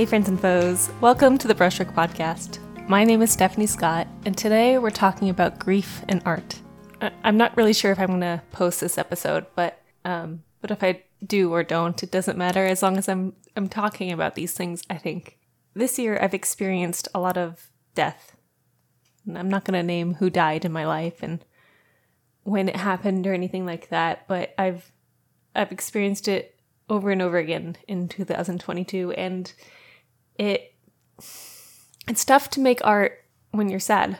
Hey, friends and foes. Welcome to the Brushwork Podcast. My name is Stephanie Scott, and today we're talking about grief and art. I- I'm not really sure if I'm going to post this episode, but um, but if I do or don't, it doesn't matter as long as I'm I'm talking about these things. I think this year I've experienced a lot of death. And I'm not going to name who died in my life and when it happened or anything like that, but I've I've experienced it over and over again in 2022 and it it's tough to make art when you're sad.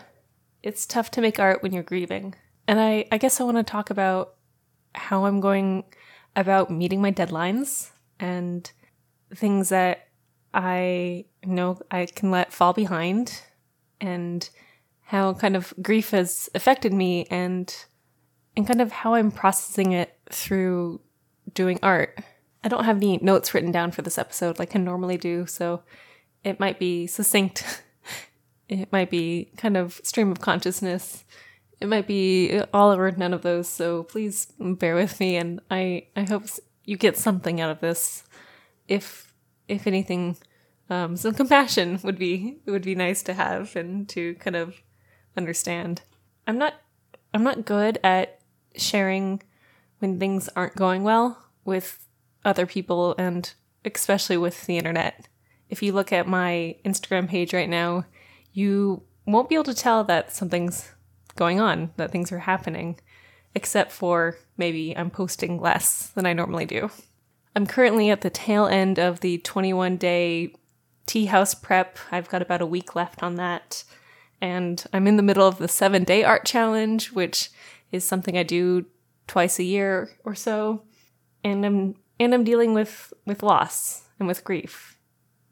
It's tough to make art when you're grieving. And I I guess I want to talk about how I'm going about meeting my deadlines and things that I know I can let fall behind and how kind of grief has affected me and and kind of how I'm processing it through doing art. I don't have any notes written down for this episode like I normally do, so it might be succinct. it might be kind of stream of consciousness. It might be all or none of those, so please bear with me and I I hope you get something out of this. If if anything um, some compassion would be would be nice to have and to kind of understand. I'm not I'm not good at sharing when things aren't going well with other people and especially with the internet. If you look at my Instagram page right now, you won't be able to tell that something's going on, that things are happening, except for maybe I'm posting less than I normally do. I'm currently at the tail end of the 21 day tea house prep. I've got about a week left on that. And I'm in the middle of the seven day art challenge, which is something I do twice a year or so. And I'm and I'm dealing with, with loss and with grief.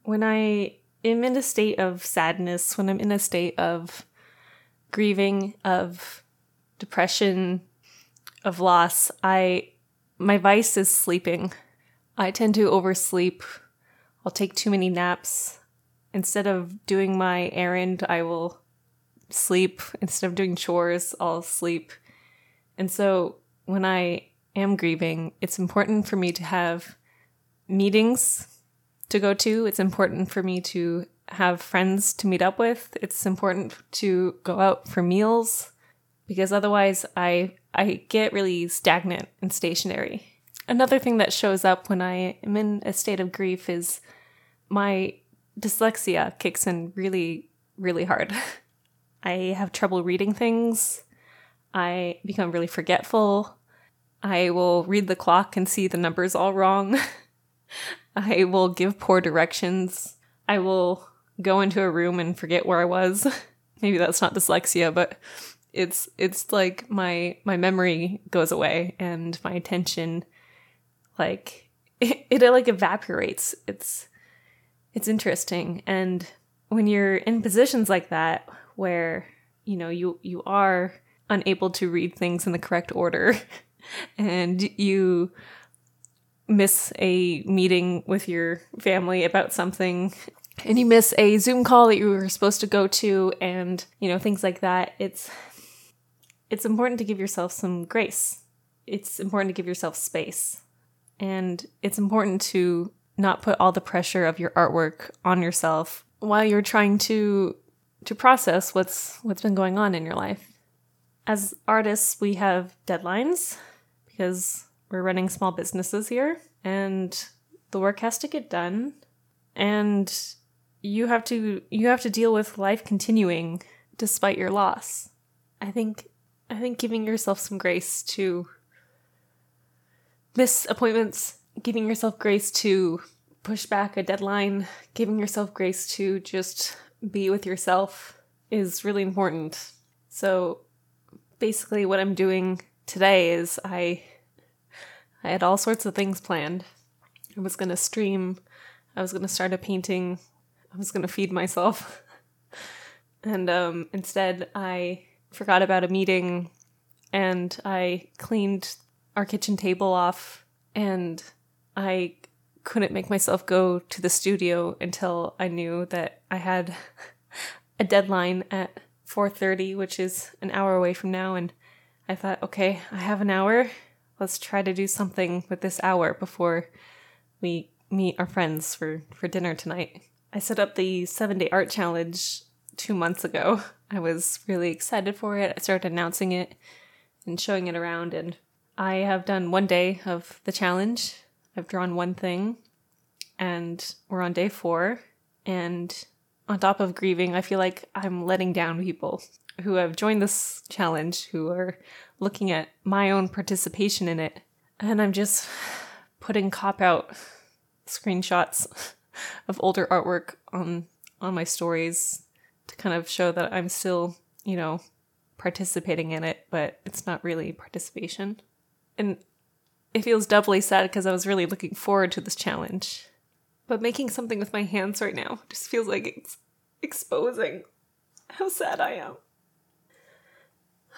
When I am in a state of sadness, when I'm in a state of grieving, of depression, of loss, I my vice is sleeping. I tend to oversleep. I'll take too many naps. Instead of doing my errand, I will sleep. Instead of doing chores, I'll sleep. And so when I am grieving, it's important for me to have meetings to go to. It's important for me to have friends to meet up with. It's important to go out for meals because otherwise I I get really stagnant and stationary. Another thing that shows up when I am in a state of grief is my dyslexia kicks in really really hard. I have trouble reading things. I become really forgetful. I will read the clock and see the numbers all wrong. I will give poor directions. I will go into a room and forget where I was. Maybe that's not dyslexia, but it's it's like my my memory goes away and my attention like it, it like evaporates. It's it's interesting and when you're in positions like that where you know you you are unable to read things in the correct order and you miss a meeting with your family about something and you miss a zoom call that you were supposed to go to and you know things like that it's it's important to give yourself some grace. It's important to give yourself space. And it's important to not put all the pressure of your artwork on yourself while you're trying to to process what's what's been going on in your life. As artists, we have deadlines because we're running small businesses here and the work has to get done and you have to you have to deal with life continuing despite your loss. I think I think giving yourself some grace to miss appointments, giving yourself grace to push back a deadline, giving yourself grace to just be with yourself is really important. So basically what I'm doing today is I I had all sorts of things planned. I was going to stream, I was going to start a painting, I was going to feed myself. and um instead I forgot about a meeting and I cleaned our kitchen table off and I couldn't make myself go to the studio until I knew that I had a deadline at 4:30 which is an hour away from now and I thought okay I have an hour let's try to do something with this hour before we meet our friends for for dinner tonight I set up the seven day art challenge two months ago. I was really excited for it. I started announcing it and showing it around, and I have done one day of the challenge. I've drawn one thing, and we're on day four. And on top of grieving, I feel like I'm letting down people who have joined this challenge, who are looking at my own participation in it. And I'm just putting cop out screenshots of older artwork on on my stories to kind of show that I'm still, you know, participating in it, but it's not really participation. And it feels doubly sad because I was really looking forward to this challenge. But making something with my hands right now just feels like it's exposing how sad I am.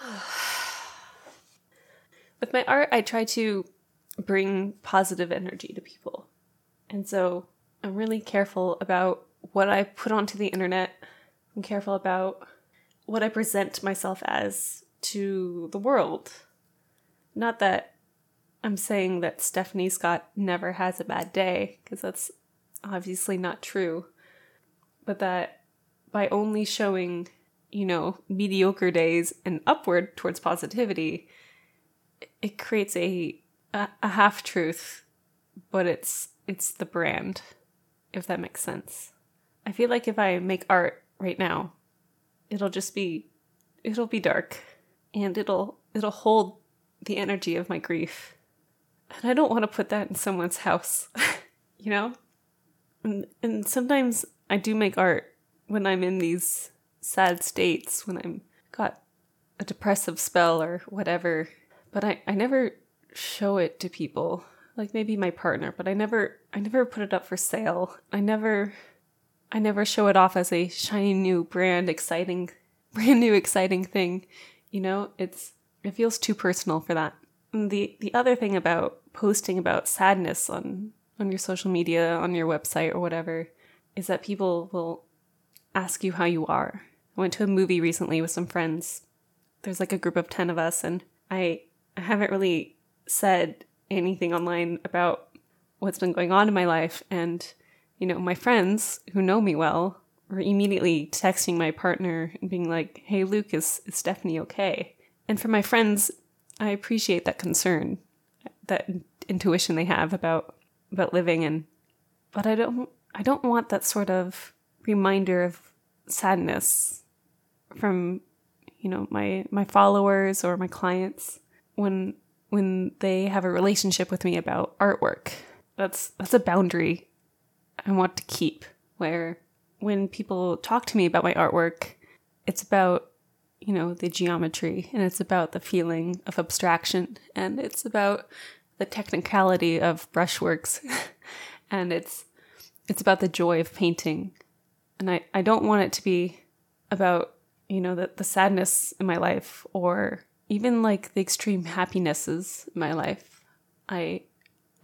with my art, I try to bring positive energy to people. And so I'm really careful about what I put onto the internet. I'm careful about what I present myself as to the world. Not that I'm saying that Stephanie Scott never has a bad day, because that's obviously not true. But that by only showing, you know, mediocre days and upward towards positivity, it creates a a, a half truth, but it's it's the brand, if that makes sense. I feel like if I make art right now, it'll just be it'll be dark and it'll it'll hold the energy of my grief. And I don't want to put that in someone's house, you know? And, and sometimes I do make art when I'm in these sad states, when I'm got a depressive spell or whatever. But I, I never show it to people. Like maybe my partner but i never i never put it up for sale. I never i never show it off as a shiny new brand exciting brand new exciting thing you know? It's it feels too personal for that. And the the other thing about posting about sadness on on your social media on your website or whatever is that people will ask you how you are i went to a movie recently with some friends there's like a group of 10 of us and i i haven't really said anything online about what's been going on in my life. And, you know, my friends who know me well were immediately texting my partner and being like, hey, Luke, is, is Stephanie okay? And for my friends, I appreciate that concern, that intuition they have about about living and but I don't I don't want that sort of reminder of sadness from you know my my followers or my clients when when they have a relationship with me about artwork. That's that's a boundary I want to keep where when people talk to me about my artwork, it's about you know the geometry and it's about the feeling of abstraction and it's about the technicality of brushworks and it's it's about the joy of painting and I, I don't want it to be about you know the, the sadness in my life or even like the extreme happinesses in my life, I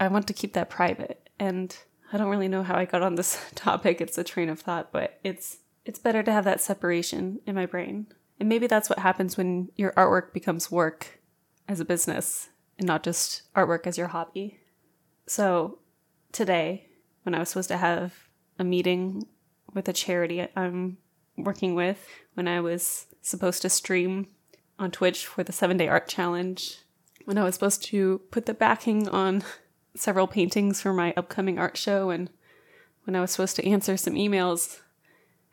I want to keep that private. And I don't really know how I got on this topic. It's a train of thought, but it's it's better to have that separation in my brain. And maybe that's what happens when your artwork becomes work as a business and not just artwork as your hobby. So, today, when I was supposed to have a meeting with a charity I'm working with, when I was supposed to stream on Twitch for the seven day art challenge when I was supposed to put the backing on several paintings for my upcoming art show and when I was supposed to answer some emails.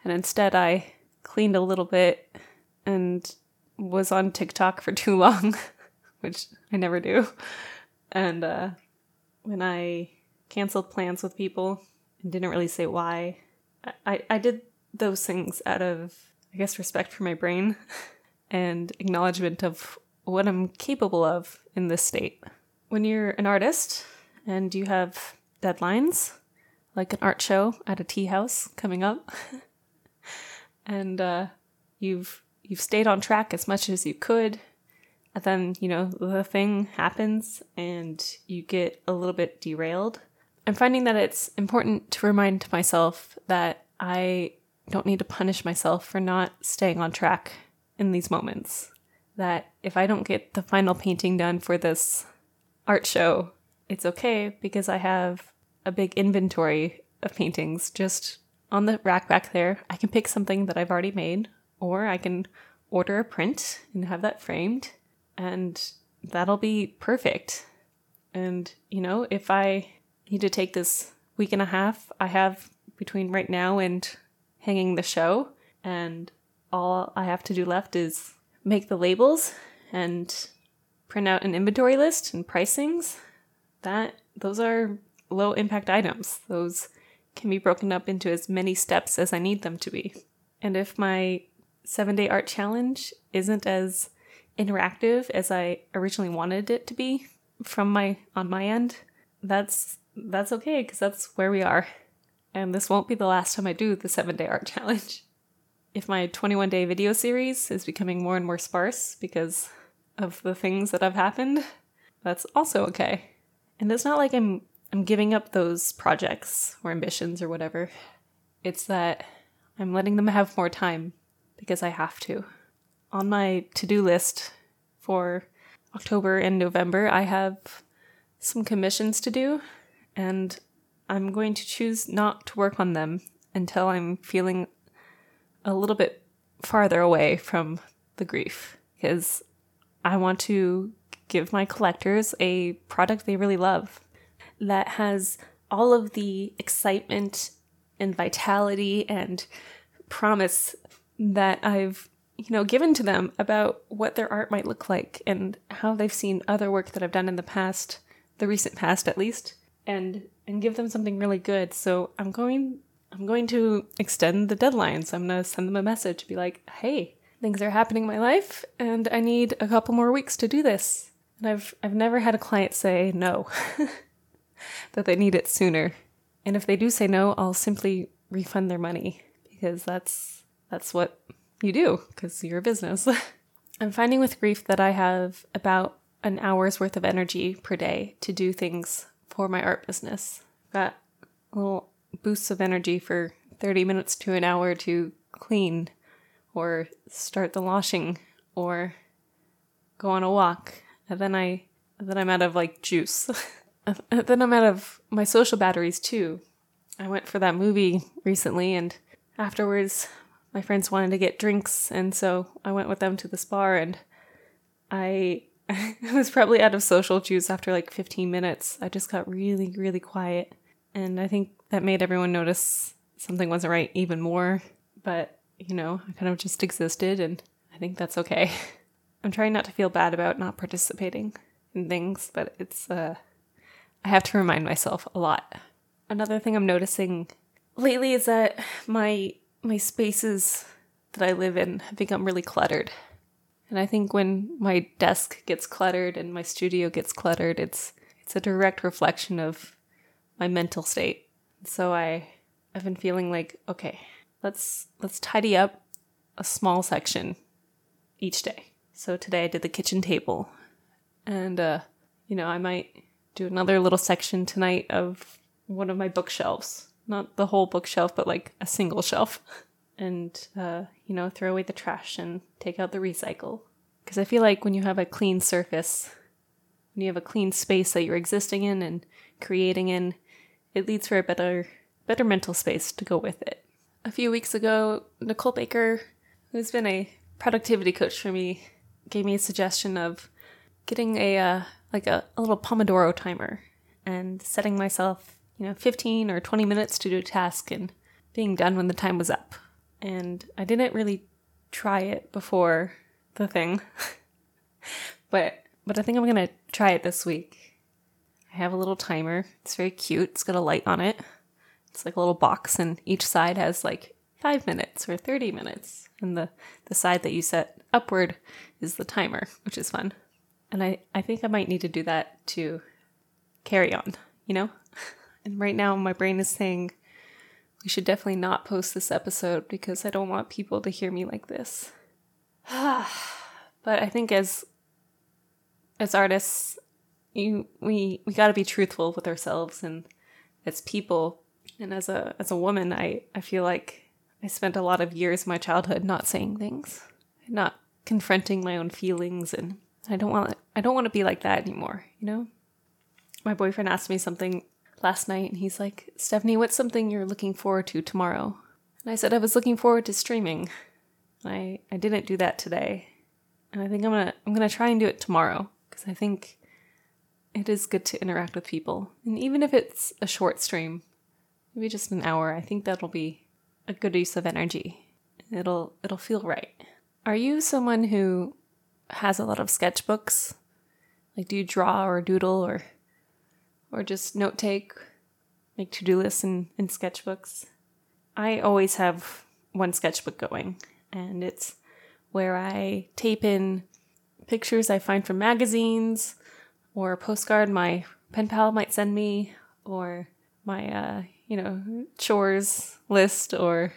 And instead, I cleaned a little bit and was on TikTok for too long, which I never do. And uh, when I canceled plans with people and didn't really say why, I, I did those things out of, I guess, respect for my brain. and acknowledgement of what I'm capable of in this state. When you're an artist and you have deadlines, like an art show at a tea house coming up, and uh, you've you've stayed on track as much as you could, and then you know the thing happens and you get a little bit derailed. I'm finding that it's important to remind myself that I don't need to punish myself for not staying on track in these moments. That if I don't get the final painting done for this art show, it's okay because I have a big inventory of paintings just on the rack back there, I can pick something that I've already made, or I can order a print and have that framed, and that'll be perfect. And, you know, if I need to take this week and a half I have between right now and hanging the show, and all I have to do left is make the labels and print out an inventory list and pricings, that those are low impact items. Those can be broken up into as many steps as I need them to be. And if my seven day art challenge isn't as interactive as I originally wanted it to be from my on my end, that's that's okay because that's where we are. And this won't be the last time I do the seven day art challenge. If my 21 day video series is becoming more and more sparse because of the things that have happened, that's also okay. And it's not like I'm I'm giving up those projects or ambitions or whatever. It's that I'm letting them have more time because I have to. On my to-do list for October and November, I have some commissions to do and I'm going to choose not to work on them until I'm feeling a little bit farther away from the grief because I want to give my collectors a product they really love that has all of the excitement and vitality and promise that I've you know given to them about what their art might look like and how they've seen other work that I've done in the past, the recent past at least, and and give them something really good. So I'm going I'm going to extend the deadlines. I'm going to send them a message be like, "Hey, things are happening in my life and I need a couple more weeks to do this." And I've I've never had a client say no. that they need it sooner. And if they do say no, I'll simply refund their money because that's that's what you do because you're a business. I'm finding with grief that I have about an hour's worth of energy per day to do things for my art business. Got little boosts of energy for 30 minutes to an hour to clean or start the washing or go on a walk. And then I then I'm out of like juice. then I'm out of my social batteries too. I went for that movie recently, and afterwards, my friends wanted to get drinks, and so I went with them to this bar, and I was probably out of social juice after like 15 minutes. I just got really, really quiet, and I think that made everyone notice something wasn't right even more. But you know, I kind of just existed, and I think that's okay. I'm trying not to feel bad about not participating in things, but it's uh I have to remind myself a lot. Another thing I'm noticing lately is that my my spaces that I live in have become really cluttered. And I think when my desk gets cluttered and my studio gets cluttered, it's it's a direct reflection of my mental state. So I I've been feeling like, okay, let's let's tidy up a small section each day. So today I did the kitchen table. And uh, you know, I might do another little section tonight of one of my bookshelves. Not the whole bookshelf, but like a single shelf. And, uh, you know, throw away the trash and take out the recycle. Because I feel like when you have a clean surface, when you have a clean space that you're existing in and creating in, it leads for a better, better mental space to go with it. A few weeks ago, Nicole Baker, who's been a productivity coach for me, gave me a suggestion of getting a uh, like a, a little Pomodoro timer and setting myself, you know, 15 or 20 minutes to do a task and being done when the time was up. And I didn't really try it before the thing. but but I think I'm going to try it this week. I have a little timer. It's very cute. It's got a light on it. It's like a little box and each side has like 5 minutes or 30 minutes. And the the side that you set upward is the timer, which is fun. And I, I think I might need to do that to carry on, you know? And right now, my brain is saying we should definitely not post this episode because I don't want people to hear me like this. but I think as as artists, you we we got to be truthful with ourselves and as people and as a as a woman, I I feel like I spent a lot of years my childhood not saying things, not confronting my own feelings and I don't want I don't want to be like that anymore, you know? My boyfriend asked me something last night and he's like, "Stephanie, what's something you're looking forward to tomorrow?" And I said I was looking forward to streaming. I I didn't do that today. And I think I'm to I'm to try and do it tomorrow because I think it is good to interact with people. And even if it's a short stream, maybe just an hour, I think that'll be a good use of energy. It'll it'll feel right. Are you someone who has a lot of sketchbooks? Like do you draw or doodle or or just note take, make to-do lists and, and sketchbooks? I always have one sketchbook going, and it's where I tape in pictures I find from magazines or a postcard my pen pal might send me or my uh, you know chores list or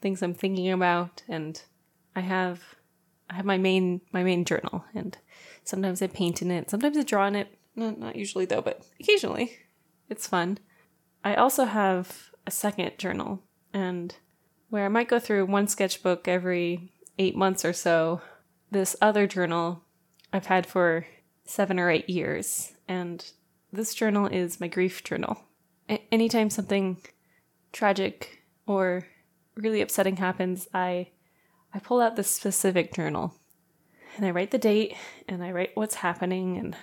things I'm thinking about and I have I have my main my main journal and sometimes I paint in it sometimes I draw in it not not usually though but occasionally it's fun I also have a second journal and where I might go through one sketchbook every eight months or so, this other journal I've had for seven or eight years. And this journal is my grief journal. A- anytime something tragic or really upsetting happens, I I pull out this specific journal and I write the date and I write what's happening and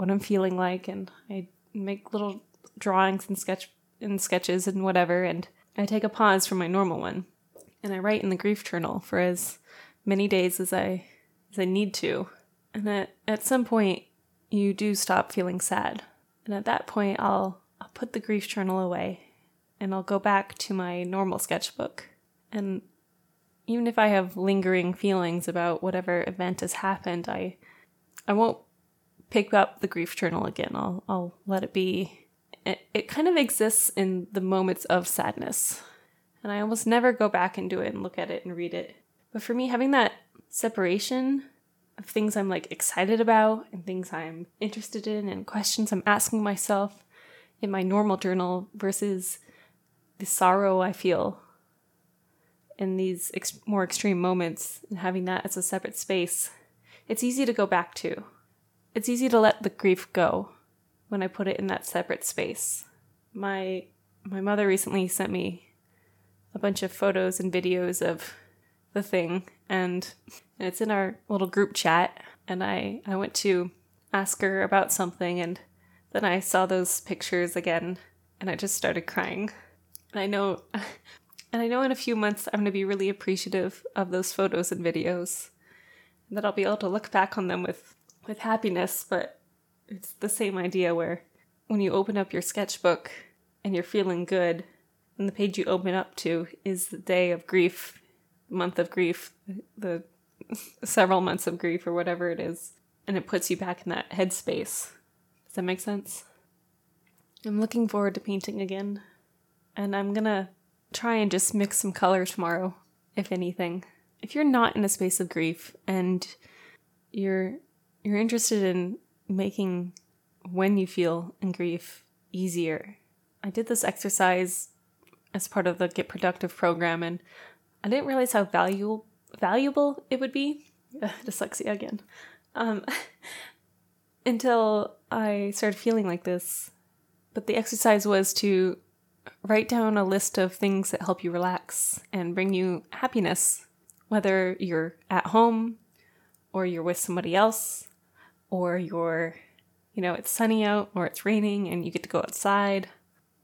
what I'm feeling like and I make little drawings and sketch and sketches and whatever and I take a pause from my normal one and I write in the grief journal for as many days as I as I need to. And at, at some point you do stop feeling sad. And at that point I'll I'll put the grief journal away and I'll go back to my normal sketchbook. And even if I have lingering feelings about whatever event has happened, I I won't pick up the grief journal again. I'll I'll let it be it, it kind of exists in the moments of sadness. And I almost never go back and do it and look at it and read it. But for me, having that separation of things I'm like excited about and things I'm interested in and questions I'm asking myself in my normal journal versus the sorrow I feel in these ex- more extreme moments and having that as a separate space, it's easy to go back to. It's easy to let the grief go when I put it in that separate space. My my mother recently sent me a bunch of photos and videos of the thing and, and it's in our little group chat and I I went to ask her about something and then I saw those pictures again and I just started crying. And I know and I know in a few months I'm going to be really appreciative of those photos and videos and that I'll be able to look back on them with with happiness, but it's the same idea where when you open up your sketchbook and you're feeling good, and the page you open up to is the day of grief, month of grief, the several months of grief, or whatever it is, and it puts you back in that headspace. Does that make sense? I'm looking forward to painting again, and I'm gonna try and just mix some color tomorrow, if anything. If you're not in a space of grief and you're you're interested in making when you feel in grief easier. I did this exercise as part of the Get Productive program, and I didn't realize how valuable valuable it would be. dyslexia again. Um, until I started feeling like this. But the exercise was to write down a list of things that help you relax and bring you happiness, whether you're at home or you're with somebody else or you're, you know, it's sunny out or it's raining and you get to go outside,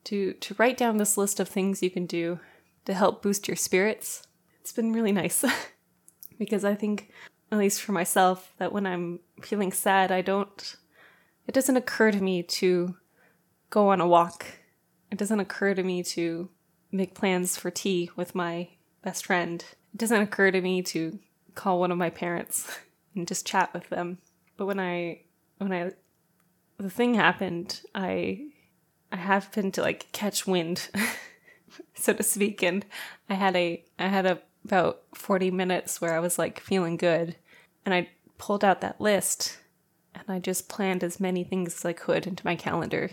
to, to write down this list of things you can do to help boost your spirits. It's been really nice because I think, at least for myself, that when I'm feeling sad, I don't, it doesn't occur to me to go on a walk. It doesn't occur to me to make plans for tea with my best friend. It doesn't occur to me to call one of my parents and just chat with them. But when I when I the thing happened, I I happened to like catch wind, so to speak, and I had a I had a about 40 minutes where I was like feeling good and I pulled out that list and I just planned as many things as I could into my calendar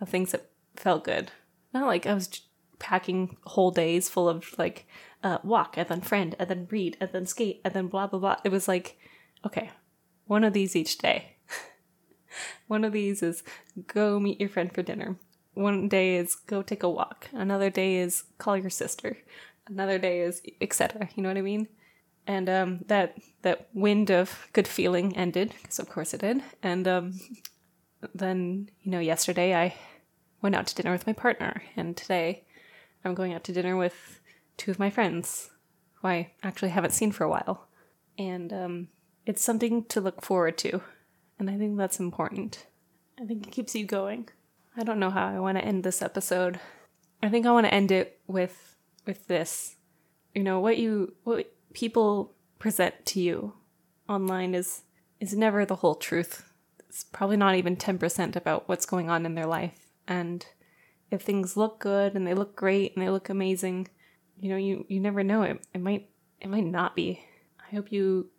of things that felt good. Not like I was packing whole days full of like uh, walk and then friend and then read and then skate and then blah blah blah. It was like, okay, one of these each day. One of these is go meet your friend for dinner. one day is go take a walk, another day is call your sister, another day is etc. You know what I mean? And um, that that wind of good feeling ended because of course it did. And um, then you know yesterday I went out to dinner with my partner, and today I'm going out to dinner with two of my friends who I actually haven't seen for a while. And um, it's something to look forward to. And I think that's important. I think it keeps you going. I don't know how I want to end this episode. I think I want to end it with with this. You know, what you what people present to you online is is never the whole truth. It's probably not even 10% about what's going on in their life. And if things look good and they look great and they look amazing, you know, you you never know it. It might it might not be. I hope you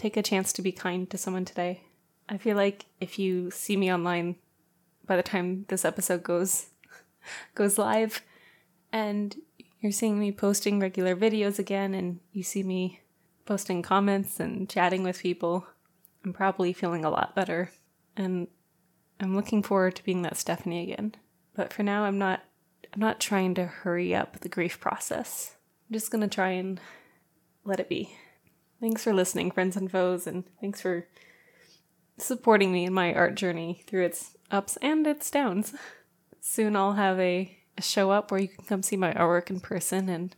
take a chance to be kind to someone today. I feel like if you see me online by the time this episode goes goes live and you're seeing me posting regular videos again and you see me posting comments and chatting with people, I'm probably feeling a lot better. And I'm looking forward to being that Stephanie again. But for now I'm not I'm not trying to hurry up the grief process. I'm just going to try and let it be. Thanks for listening, friends and foes, and thanks for supporting me in my art journey through its ups and its downs. Soon I'll have a, a show up where you can come see my artwork in person, and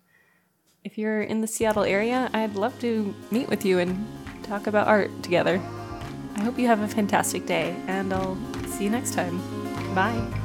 if you're in the Seattle area, I'd love to meet with you and talk about art together. I hope you have a fantastic day, and I'll see you next time. Bye.